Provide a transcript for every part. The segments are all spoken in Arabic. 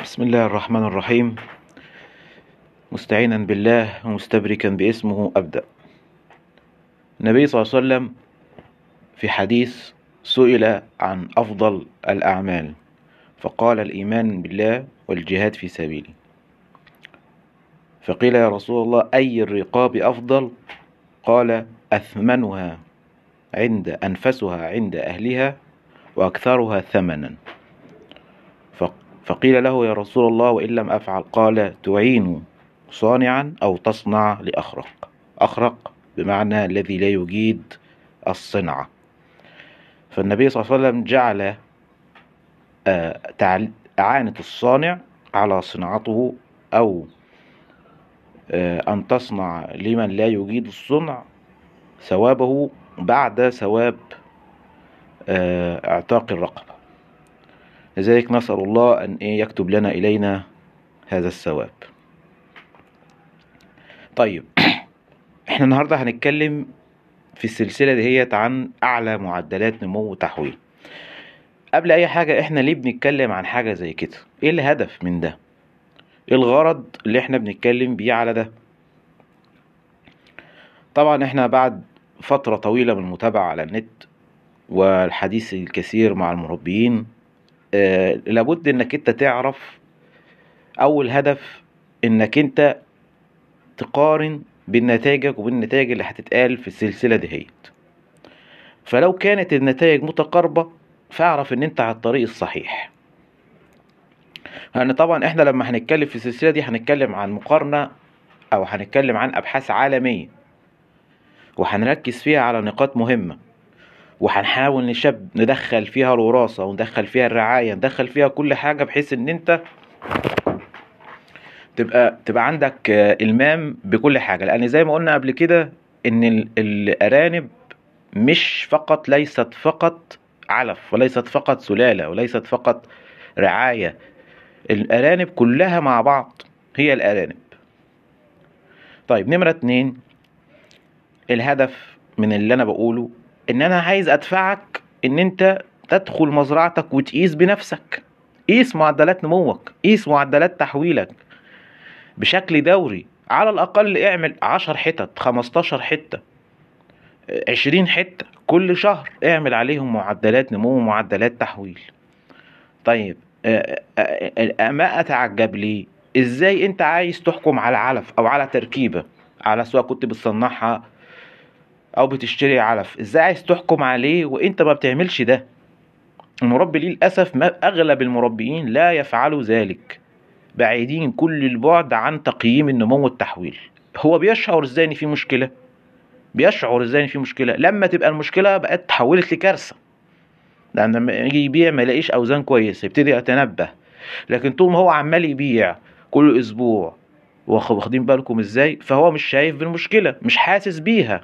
بسم الله الرحمن الرحيم. مستعينا بالله ومستبركا باسمه أبدأ. النبي صلى الله عليه وسلم في حديث سئل عن أفضل الأعمال فقال الإيمان بالله والجهاد في سبيله. فقيل يا رسول الله أي الرقاب أفضل؟ قال أثمنها عند أنفسها عند أهلها وأكثرها ثمنا. فقيل له يا رسول الله وإن لم أفعل قال تعين صانعا أو تصنع لأخرق. أخرق بمعنى الذي لا يجيد الصنعة فالنبي صلى الله عليه وسلم جعل إعانة الصانع على صناعته أو أن تصنع لمن لا يجيد الصنع ثوابه بعد ثواب إعتاق الرقبة. لذلك نسأل الله أن يكتب لنا إلينا هذا الثواب. طيب إحنا النهاردة هنتكلم في السلسلة دهيت عن أعلى معدلات نمو وتحويل. قبل أي حاجة إحنا ليه بنتكلم عن حاجة زي كده؟ إيه الهدف من ده؟ إيه الغرض اللي إحنا بنتكلم بيه على ده؟ طبعا إحنا بعد فترة طويلة من المتابعة على النت والحديث الكثير مع المربيين لابد إنك أنت تعرف أول هدف إنك أنت تقارن بين نتائجك وبين النتائج اللي هتتقال في السلسلة دهيت فلو كانت النتائج متقاربة فاعرف إن أنت على الطريق الصحيح. لأن طبعا إحنا لما هنتكلم في السلسلة دي هنتكلم عن مقارنة أو هنتكلم عن أبحاث عالمية. وهنركز فيها على نقاط مهمة. وهنحاول نشب ندخل فيها الوراثة وندخل فيها الرعاية ندخل فيها كل حاجة بحيث إن أنت تبقى تبقى عندك المام بكل حاجة. لأن زي ما قلنا قبل كده إن الأرانب مش فقط ليست فقط علف وليست فقط سلالة وليست فقط رعاية. الأرانب كلها مع بعض هي الأرانب. طيب نمرة اتنين الهدف من اللي أنا بقوله إن أنا عايز أدفعك إن أنت تدخل مزرعتك وتقيس بنفسك. قيس معدلات نموك قيس معدلات تحويلك. بشكل دوري على الأقل اعمل عشر حتت خمستاشر حتة عشرين حتة كل شهر. اعمل عليهم معدلات نمو ومعدلات تحويل. طيب ما أتعجب ليه؟ إزاي أنت عايز تحكم على علف أو على تركيبة؟ على سواء كنت بتصنعها أو بتشتري علف. إزاي عايز تحكم عليه وإنت ما بتعملش ده؟ المربي للأسف ما أغلب المربيين لا يفعلوا ذلك بعيدين كل البعد عن تقييم النمو والتحويل هو بيشعر إزاي إن في مشكلة؟ بيشعر إزاي إن في مشكلة؟ لما تبقى المشكلة بقت تحولت لكارثة. لأن لما يجي يبيع ما يلاقيش أوزان كويس يبتدي يتنبه. لكن طول ما هو عمال يبيع كل أسبوع واخدين بالكم إزاي؟ فهو مش شايف بالمشكلة مش حاسس بيها.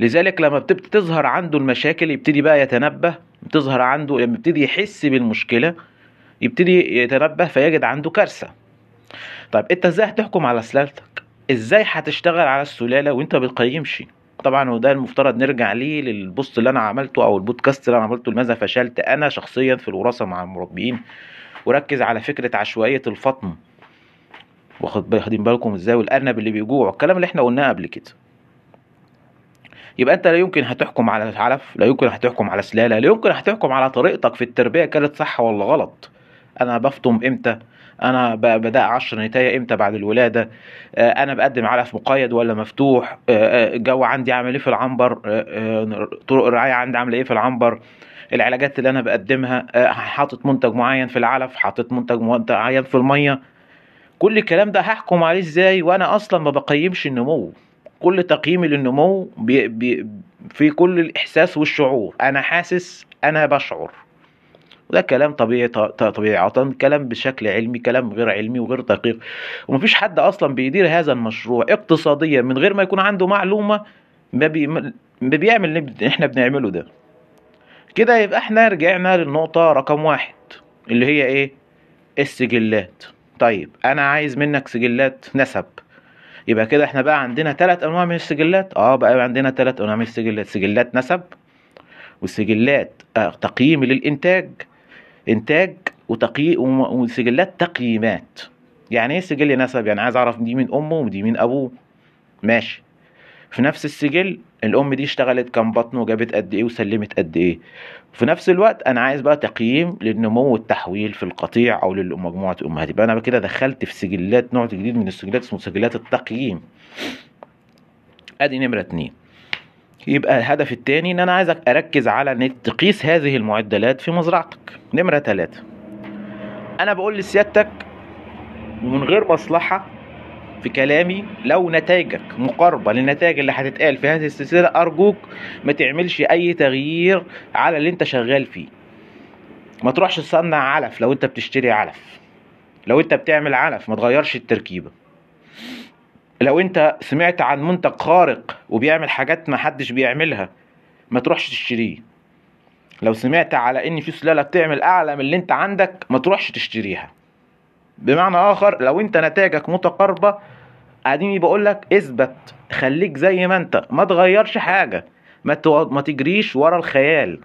لذلك لما بتبتدي تظهر عنده المشاكل يبتدي بقى يتنبه بتظهر عنده لما يبتدي يحس بالمشكلة يبتدي يتنبه فيجد عنده كارثة. طيب انت إزاي هتحكم على سلالتك؟ إزاي هتشتغل على السلالة وانت بتقيمش طبعا وده المفترض نرجع ليه للبوست اللي أنا عملته أو البودكاست اللي أنا عملته لماذا فشلت؟ أنا شخصيا في الوراثة مع المربيين وركز على فكرة عشوائية الفطم واخدين بالكم إزاي والأرنب اللي بيجوع الكلام اللي إحنا قلناه قبل كده. يبقى أنت لا يمكن هتحكم على العلف لا يمكن هتحكم على سلالة لا يمكن هتحكم على طريقتك في التربية كانت صح ولا غلط؟ أنا بفطم إمتى؟ أنا بدأ عشر نتايه إمتى بعد الولادة؟ أنا بقدم علف مقيد ولا مفتوح؟ الجو عندي عامل إيه في العنبر؟ طرق الرعاية عندي عاملة إيه في العنبر؟ العلاجات اللي أنا بقدمها؟ حاطط منتج معين في العلف؟ حاطط منتج معين في المية؟ كل الكلام ده هحكم عليه إزاي؟ وأنا أصلا ما بقيمش النمو. كل تقييمي للنمو بي بي في كل الإحساس والشعور. أنا حاسس أنا بشعر. وده كلام طبيعي طبيعي كلام بشكل علمي كلام غير علمي وغير دقيق. ومفيش حد أصلا بيدير هذا المشروع اقتصاديا من غير ما يكون عنده معلومة ما, بي ما بيعمل اللي إحنا بنعمله ده. كده يبقى إحنا رجعنا للنقطة رقم واحد اللي هي إيه؟ السجلات. طيب أنا عايز منك سجلات نسب. يبقى كده إحنا بقى عندنا ثلاث أنواع من السجلات. آه بقى عندنا ثلاث أنواع من السجلات. سجلات نسب والسجلات آه تقييم للإنتاج إنتاج وتقي وم- وسجلات تقييمات. يعني إيه سجل نسب؟ يعني عايز أعرف دي من أمه ودي من أبوه. ماشي. في نفس السجل الأم دي اشتغلت كام بطن وجابت قد إيه وسلمت قد إيه. في نفس الوقت أنا عايز بقى تقييم للنمو والتحويل في القطيع أو لمجموعه امهات يبقى أنا كده دخلت في سجلات نوع جديد من السجلات اسمه سجلات التقييم. أدي نمرة اتنين. يبقى الهدف التاني إن أنا عايزك أركز على انك تقيس هذه المعدلات في مزرعتك. نمرة تلاتة. أنا بقول لسيادتك ومن غير مصلحة في كلامي لو نتائجك مقاربة للنتائج اللي هتتقال في هذه السلسلة أرجوك ما تعملش أي تغيير على اللي أنت شغال فيه. ما تروحش تصنع علف لو أنت بتشتري علف. لو أنت بتعمل علف ما تغيرش التركيبة. لو أنت سمعت عن منتج خارق وبيعمل حاجات ما حدش بيعملها ما تروحش تشتريه. لو سمعت على إن في سلالة بتعمل أعلى من اللي أنت عندك ما تروحش تشتريها. بمعنى آخر لو أنت نتائجك متقاربة قاعدين بقول لك إثبت خليك زي ما أنت ما تغيرش حاجة ما. ما تجريش ورا الخيال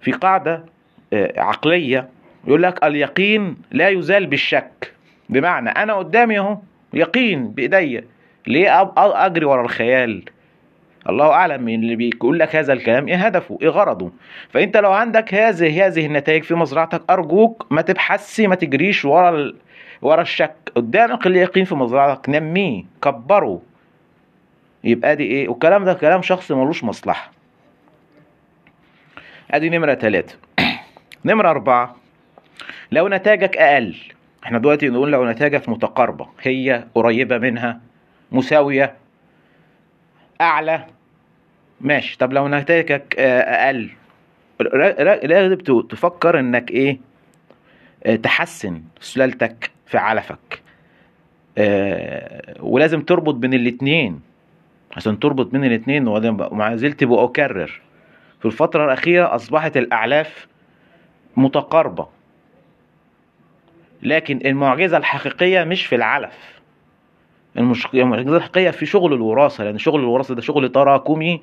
في قاعدة آه، عقلية يقول لك اليقين لا يزال بالشك بمعنى أنا قدامي أهو يقين بإيديا ليه أجري ورا الخيال الله أعلم اللي بيقول لك هذا الكلام إيه هدفه؟ إيه غرضه؟ فأنت لو عندك هذه هذه النتائج في مزرعتك أرجوك ما تبحثش ما تجريش ورا ال... ورا الشك. قدامك اليقين في مزرعتك نميه كبره. يبقى دي إيه؟ والكلام ده كلام شخص ملوش مصلحة. أدي نمرة ثلاثة نمرة أربعة. لو نتائجك أقل إحنا دلوقتي نقول لو نتائجك متقاربة هي قريبة منها مساوية أعلى ماشي. طب لو نتائجك آه، أقل لازم تفكر إنك إيه آه، تحسن سلالتك في علفك. آه، ولازم تربط بين الاتنين. عشان تربط بين الاتنين ومع زلت بأكرر في الفترة الأخيرة أصبحت الأعلاف متقاربة. لكن المعجزة الحقيقية مش في العلف. المشك- المعجزة الحقيقية في شغل الوراثة لأن شغل الوراثة ده شغل تراكمي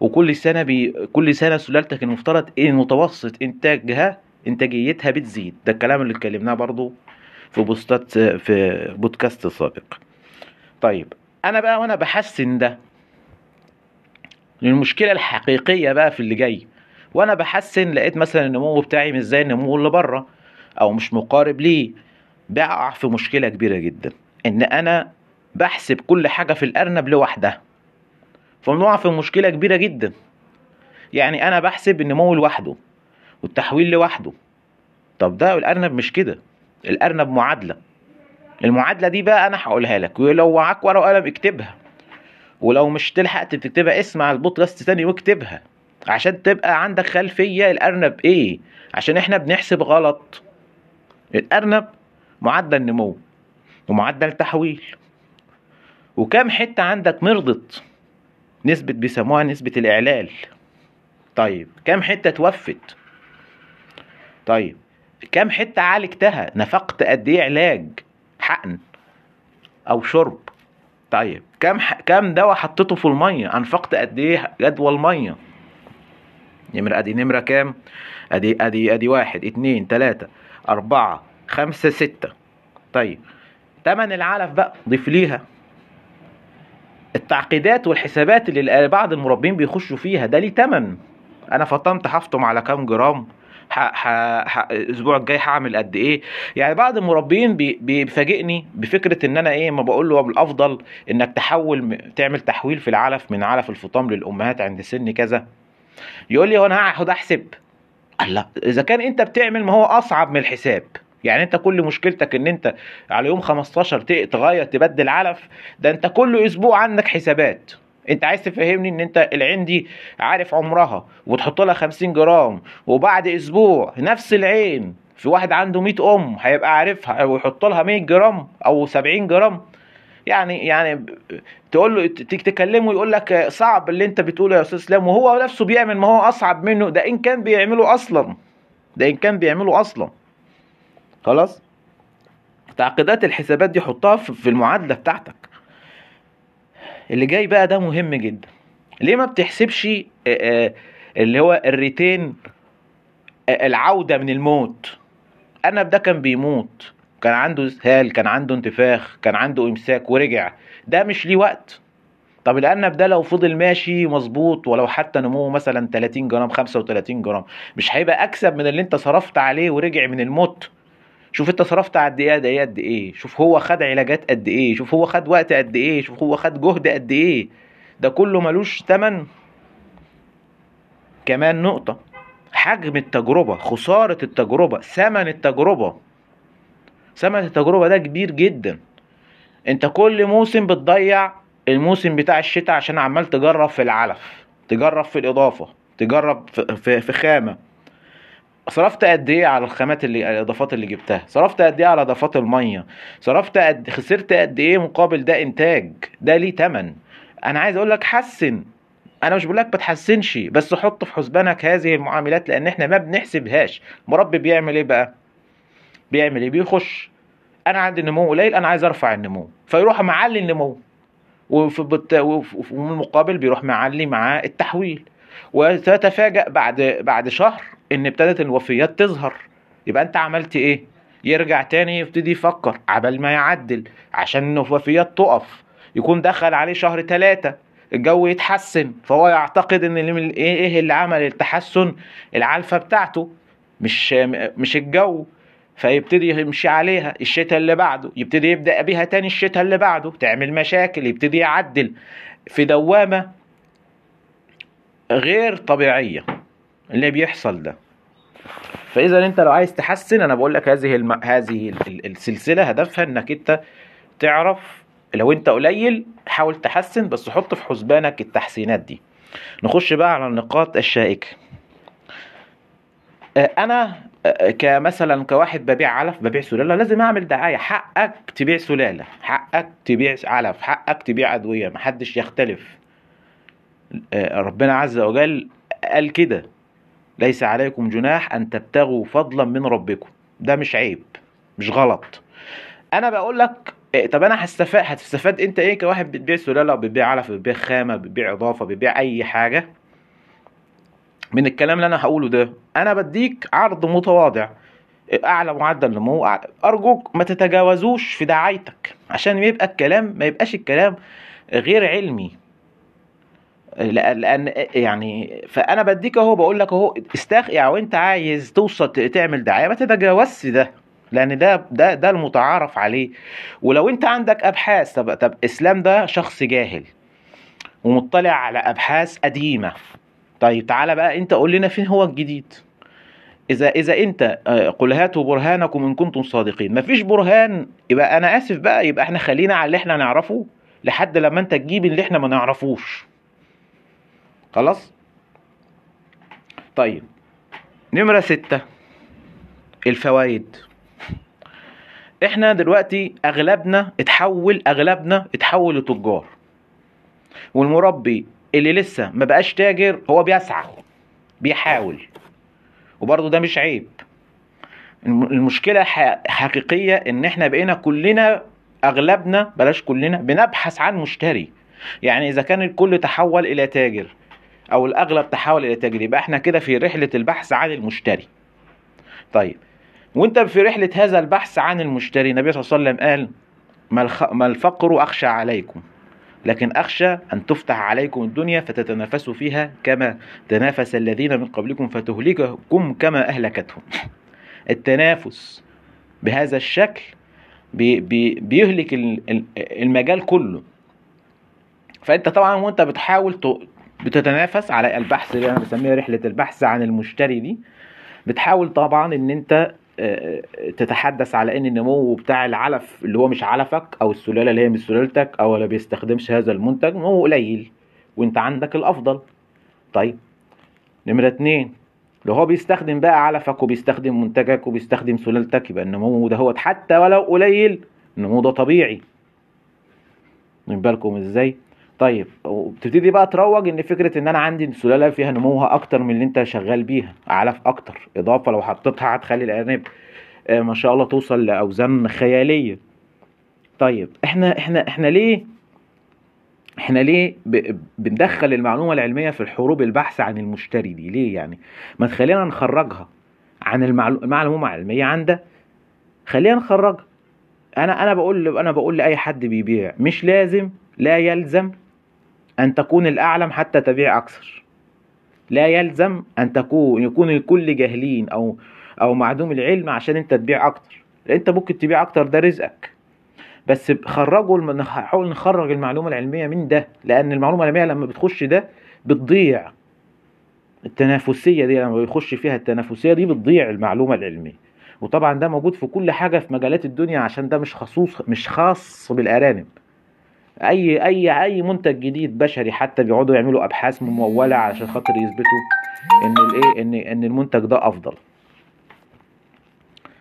وكل سنة بي... كل سنة سلالتك المفترض إيه متوسط إنتاجها إنتاجيتها بتزيد. ده الكلام اللي اتكلمناه برضو في بوستات في بودكاست سابق. طيب أنا بقى وأنا بحسن ده المشكلة الحقيقية بقى في اللي جاي. وأنا بحسن لقيت مثلا النمو بتاعي مش زي النمو اللي بره أو مش مقارب ليه. بقع في مشكلة كبيرة جدا. إن أنا بحسب كل حاجة في الأرنب لوحدها. فبنقع في مشكلة كبيرة جدا. يعني أنا بحسب النمو لوحده والتحويل لوحده. طب ده الأرنب مش كده الأرنب معادلة. المعادلة دي بقى أنا هقولها لك ولو معاك ورقة وقلم اكتبها. ولو مش تلحق تكتبها اسمع البودكاست تاني واكتبها. عشان تبقى عندك خلفية الأرنب إيه عشان إحنا بنحسب غلط. الأرنب معدل نمو ومعدل تحويل وكم حتة عندك مرضت؟ نسبة بيسموها نسبة الإعلال. طيب كم حتة توفت؟ طيب كم حتة عالجتها؟ نفقت قد إيه علاج؟ حقن أو شرب. طيب كم ح... كم دواء حطيته في المية؟ أنفقت قد إيه جدول مية؟ نمرة أدي نمرة كام؟ أدي أدي أدي واحد اتنين تلاتة أربعة خمسة ستة. طيب تمن العلف بقى ضيف ليها. التعقيدات والحسابات اللي بعض المربين بيخشوا فيها ده ليه تمن؟ أنا فطنت هفطم على كام جرام. الأسبوع الجاي هعمل قد إيه؟ يعني بعض المربين بي... بيفاجئني بفكرة إن أنا إيه ما بقول له الأفضل إنك تحول تعمل تحويل في العلف من علف الفطام للأمهات عند سن كذا. يقول لي هو أنا هقعد أحسب؟ لا. إذا كان أنت بتعمل ما هو أصعب من الحساب. يعني انت كل مشكلتك ان انت على يوم 15 ت- تغير تبدل علف ده انت كل أسبوع عندك حسابات. انت عايز تفهمني ان انت العين دي عارف عمرها وتحط لها 50 جرام وبعد أسبوع نفس العين في واحد عنده 100 أم هيبقى عارفها ويحط لها 100 جرام أو 70 جرام. يعني يعني تقول له تكلمه يقول لك صعب اللي انت بتقوله يا أستاذ اسلام وهو نفسه بيعمل ما هو أصعب منه ده إن كان بيعمله أصلا ده إن كان بيعمله أصلا. خلاص؟ تعقيدات الحسابات دي حطها في المعادلة بتاعتك. اللي جاي بقى ده مهم جدا. ليه ما بتحسبش اللي هو الريتين العودة من الموت؟ الارنب ده كان بيموت. كان عنده إسهال كان عنده انتفاخ كان عنده إمساك ورجع. ده مش ليه وقت. طب الارنب ده لو فضل ماشي مظبوط ولو حتى نموه مثلا 30 جرام 35 جرام مش هيبقى أكسب من اللي أنت صرفت عليه ورجع من الموت. شوف انت صرفت إيه قد إيه قد إيه. شوف هو خد علاجات قد إيه. شوف هو خد وقت قد إيه. شوف هو خد جهد قد إيه. ده كله ملوش تمن. كمان نقطة. حجم التجربة خسارة التجربة ثمن التجربة. ثمن التجربة ده كبير جدا. انت كل موسم بتضيع الموسم بتاع الشتاء عشان عمال تجرب في العلف تجرب في الإضافة تجرب في, خامة. صرفت قد إيه على الخامات اللي الإضافات اللي جبتها؟ صرفت قد إيه على إضافات المية؟ صرفت قد خسرت قد إيه مقابل ده إنتاج؟ ده ليه تمن؟ أنا عايز أقول لك حسن. أنا مش بقول لك ما تحسنش بس حط في حسبانك هذه المعاملات لأن إحنا ما بنحسبهاش. مربي بيعمل إيه بقى؟ بيعمل إيه؟ بيخش. أنا عندي نمو قليل أنا عايز أرفع النمو. فيروح معلي النمو. وفي بت... وفي المقابل بيروح معلي معاه التحويل. وتتفاجأ بعد بعد شهر إن ابتدت الوفيات تظهر. يبقى أنت عملت إيه؟ يرجع تاني يبتدي يفكر عبال ما يعدل عشان الوفيات تقف. يكون دخل عليه شهر ثلاثة الجو يتحسن فهو يعتقد إن إيه إيه اللي عمل؟ التحسن العلفة بتاعته. مش مش الجو. فيبتدي يمشي عليها الشتاء اللي بعده. يبتدي يبدأ بيها تاني الشتاء اللي بعده. تعمل مشاكل يبتدي يعدل. في دوامة غير طبيعية. اللي بيحصل ده. فإذا أنت لو عايز تحسن أنا بقول لك هذه الم... هذه السلسلة هدفها إنك أنت تعرف لو أنت قليل حاول تحسن بس حط في حسبانك التحسينات دي. نخش بقى على النقاط الشائكة. أنا كمثلا كواحد ببيع علف ببيع سلالة لازم أعمل دعاية. حقك تبيع سلالة حقك تبيع علف حقك تبيع أدوية محدش يختلف. ربنا عز وجل قال كده. ليس عليكم جناح أن تبتغوا فضلا من ربكم. ده مش عيب مش غلط. أنا بقول لك طب أنا هستفاد هتستفاد أنت إيه كواحد بتبيع سلالة بتبيع علف بتبيع خامة بتبيع إضافة بتبيع أي حاجة؟ من الكلام اللي أنا هقوله ده أنا بديك عرض متواضع أعلى معدل نمو أرجوك ما تتجاوزوش في دعايتك عشان يبقى الكلام ما يبقاش الكلام غير علمي. لأن يعني فأنا بديك أهو بقول لك أهو استخ يعني وأنت عايز توصل تعمل دعاية ما تتجاوزش ده لأن ده ده ده المتعارف عليه. ولو أنت عندك أبحاث طب طب إسلام ده شخص جاهل ومطلع على أبحاث قديمة. طيب تعالى بقى أنت قول لنا فين هو الجديد. إذا إذا أنت قل هاتوا برهانكم إن كنتم صادقين. مفيش برهان يبقى أنا آسف بقى يبقى إحنا خلينا على اللي إحنا نعرفه لحد لما أنت تجيب اللي إحنا ما نعرفوش. خلاص؟ طيب نمرة ستة الفوائد. إحنا دلوقتي أغلبنا اتحول أغلبنا اتحول لتجار. والمربي اللي لسه ما بقاش تاجر هو بيسعى بيحاول. وبرضه ده مش عيب. المشكلة حقيقية إن إحنا بقينا كلنا أغلبنا بلاش كلنا بنبحث عن مشتري. يعني إذا كان الكل تحول إلى تاجر أو الأغلب تحول إلى تاجر يبقى إحنا كده في رحلة البحث عن المشتري. طيب وأنت في رحلة هذا البحث عن المشتري النبي صلى الله عليه وسلم قال ما الفقر أخشى عليكم لكن أخشى أن تفتح عليكم الدنيا فتتنافسوا فيها كما تنافس الذين من قبلكم فتهلككم كما أهلكتهم. التنافس بهذا الشكل بي بي بيهلك المجال كله. فأنت طبعا وأنت بتحاول بتتنافس على البحث اللي أنا بسميها رحلة البحث عن المشتري دي. بتحاول طبعا إن أنت تتحدث على إن النمو بتاع العلف اللي هو مش علفك أو السلالة اللي هي مش سلالتك أو اللي بيستخدمش هذا المنتج نمو قليل وأنت عندك الأفضل. طيب نمرة اتنين لو هو بيستخدم بقى علفك وبيستخدم منتجك وبيستخدم سلالتك يبقى النمو ده هو حتى ولو قليل النمو ده طبيعي. من بالكم إزاي؟ طيب وبتبتدي بقى تروج إن فكرة إن أنا عندي سلالة فيها نموها أكتر من اللي أنت شغال بيها علف أكتر إضافة لو حطيتها هتخلي الأرانب آه ما شاء الله توصل لأوزان خيالية. طيب إحنا إحنا إحنا ليه إحنا ليه بندخل المعلومة العلمية في الحروب البحث عن المشتري دي؟ ليه يعني؟ ما تخلينا نخرجها عن المعلومة العلمية عن ده خلينا نخرجها. أنا أنا بقول أنا بقول لأي حد بيبيع مش لازم لا يلزم أن تكون الأعلم حتى تبيع أكثر. لا يلزم أن تكون يكون الكل جاهلين أو أو معدوم العلم عشان أنت تبيع أكتر. أنت ممكن تبيع أكتر ده رزقك. بس خرجوا نحاول نخرج المعلومة العلمية من ده لأن المعلومة العلمية لما بتخش ده بتضيع. التنافسية دي لما بيخش فيها التنافسية دي بتضيع المعلومة العلمية. وطبعا ده موجود في كل حاجة في مجالات الدنيا عشان ده مش خصوص مش خاص بالأرانب. أي أي أي منتج جديد بشري حتى بيقعدوا يعملوا أبحاث ممولة علشان خاطر يثبتوا إن الايه إن إن المنتج ده أفضل.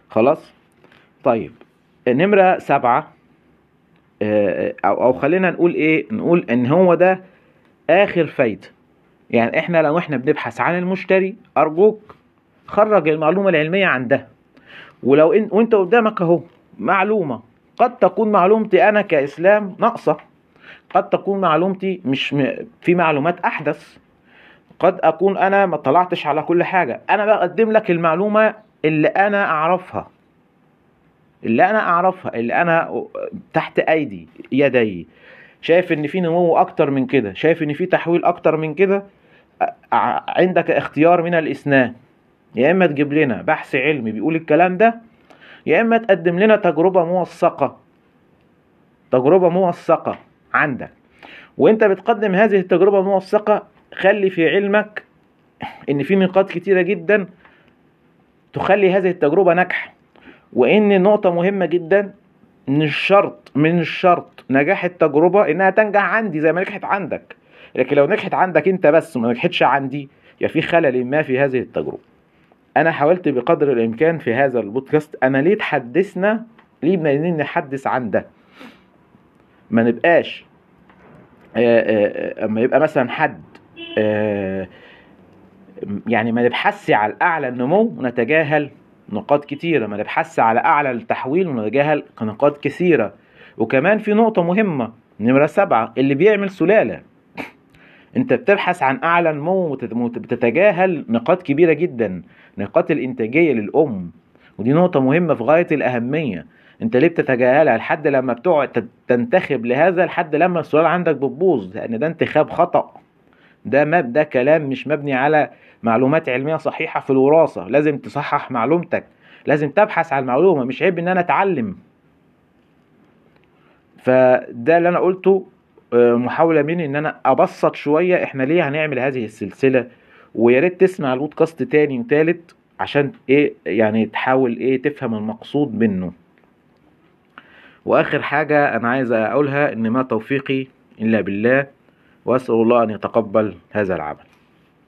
خلاص؟ طيب نمرة سبعة. آه، أو أو خلينا نقول إيه نقول إن هو ده آخر فايدة. يعني إحنا لو إحنا بنبحث عن المشتري أرجوك خرج المعلومة العلمية عن ده. ولو إن وأنت قدامك أهو معلومة. قد تكون معلومتي أنا كإسلام ناقصة. قد تكون معلومتي مش م... في معلومات أحدث. قد أكون أنا ما طلعتش على كل حاجة. أنا بقدم لك المعلومة اللي أنا أعرفها. اللي أنا أعرفها اللي أنا تحت أيدي يدي. شايف إن في نمو أكتر من كده؟ شايف إن في تحويل أكتر من كده؟ عندك اختيار من الاثنان يا إما تجيب لنا بحث علمي بيقول الكلام ده يا إما تقدم لنا تجربة موثقة تجربة موثقة عندك وأنت بتقدم هذه التجربة الموثقة خلي في علمك إن في نقاط كتيرة جدا تخلي هذه التجربة ناجحة وإن نقطة مهمة جدا من الشرط من الشرط نجاح التجربة إنها تنجح عندي زي ما نجحت عندك لكن لو نجحت عندك أنت بس وما نجحتش عندي يا في خلل ما في هذه التجربة. أنا حاولت بقدر الإمكان في هذا البودكاست أنا ليه تحدثنا ليه بنين نحدث عن ده؟ ما نبقاش آه، آه، آه، أما يبقى مثلا حد يعني ما نبحثش على أعلى النمو ونتجاهل نقاط كتيرة ما نبحثش على أعلى التحويل ونتجاهل نقاط كثيرة. وكمان في نقطة مهمة نمرة سبعة اللي بيعمل سلالة. انت بتبحث عن أعلى نمو وبتتجاهل نقاط كبيرة جدا نقاط الإنتاجية للأم. ودي نقطة مهمة في غاية الأهمية. انت ليه بتتجاهلها؟ لحد لما بتقعد تنتخب لهذا لحد لما السلالة عندك بتبوظ لأن ده انتخاب خطأ. ده مب ده كلام مش مبني على معلومات علمية صحيحة في الوراثة. لازم تصحح معلومتك. لازم تبحث عن المعلومة. مش عيب إن أنا أتعلم. فده اللي أنا قلته آه، محاولة مني إن أنا أبسط شوية. إحنا ليه هنعمل هذه السلسلة؟ ويا ريت تسمع البودكاست تاني وتالت عشان إيه يعني تحاول إيه تفهم المقصود منه. وآخر حاجة أنا عايز أقولها إن ما توفيقي إلا بالله وأسأل الله أن يتقبل هذا العمل.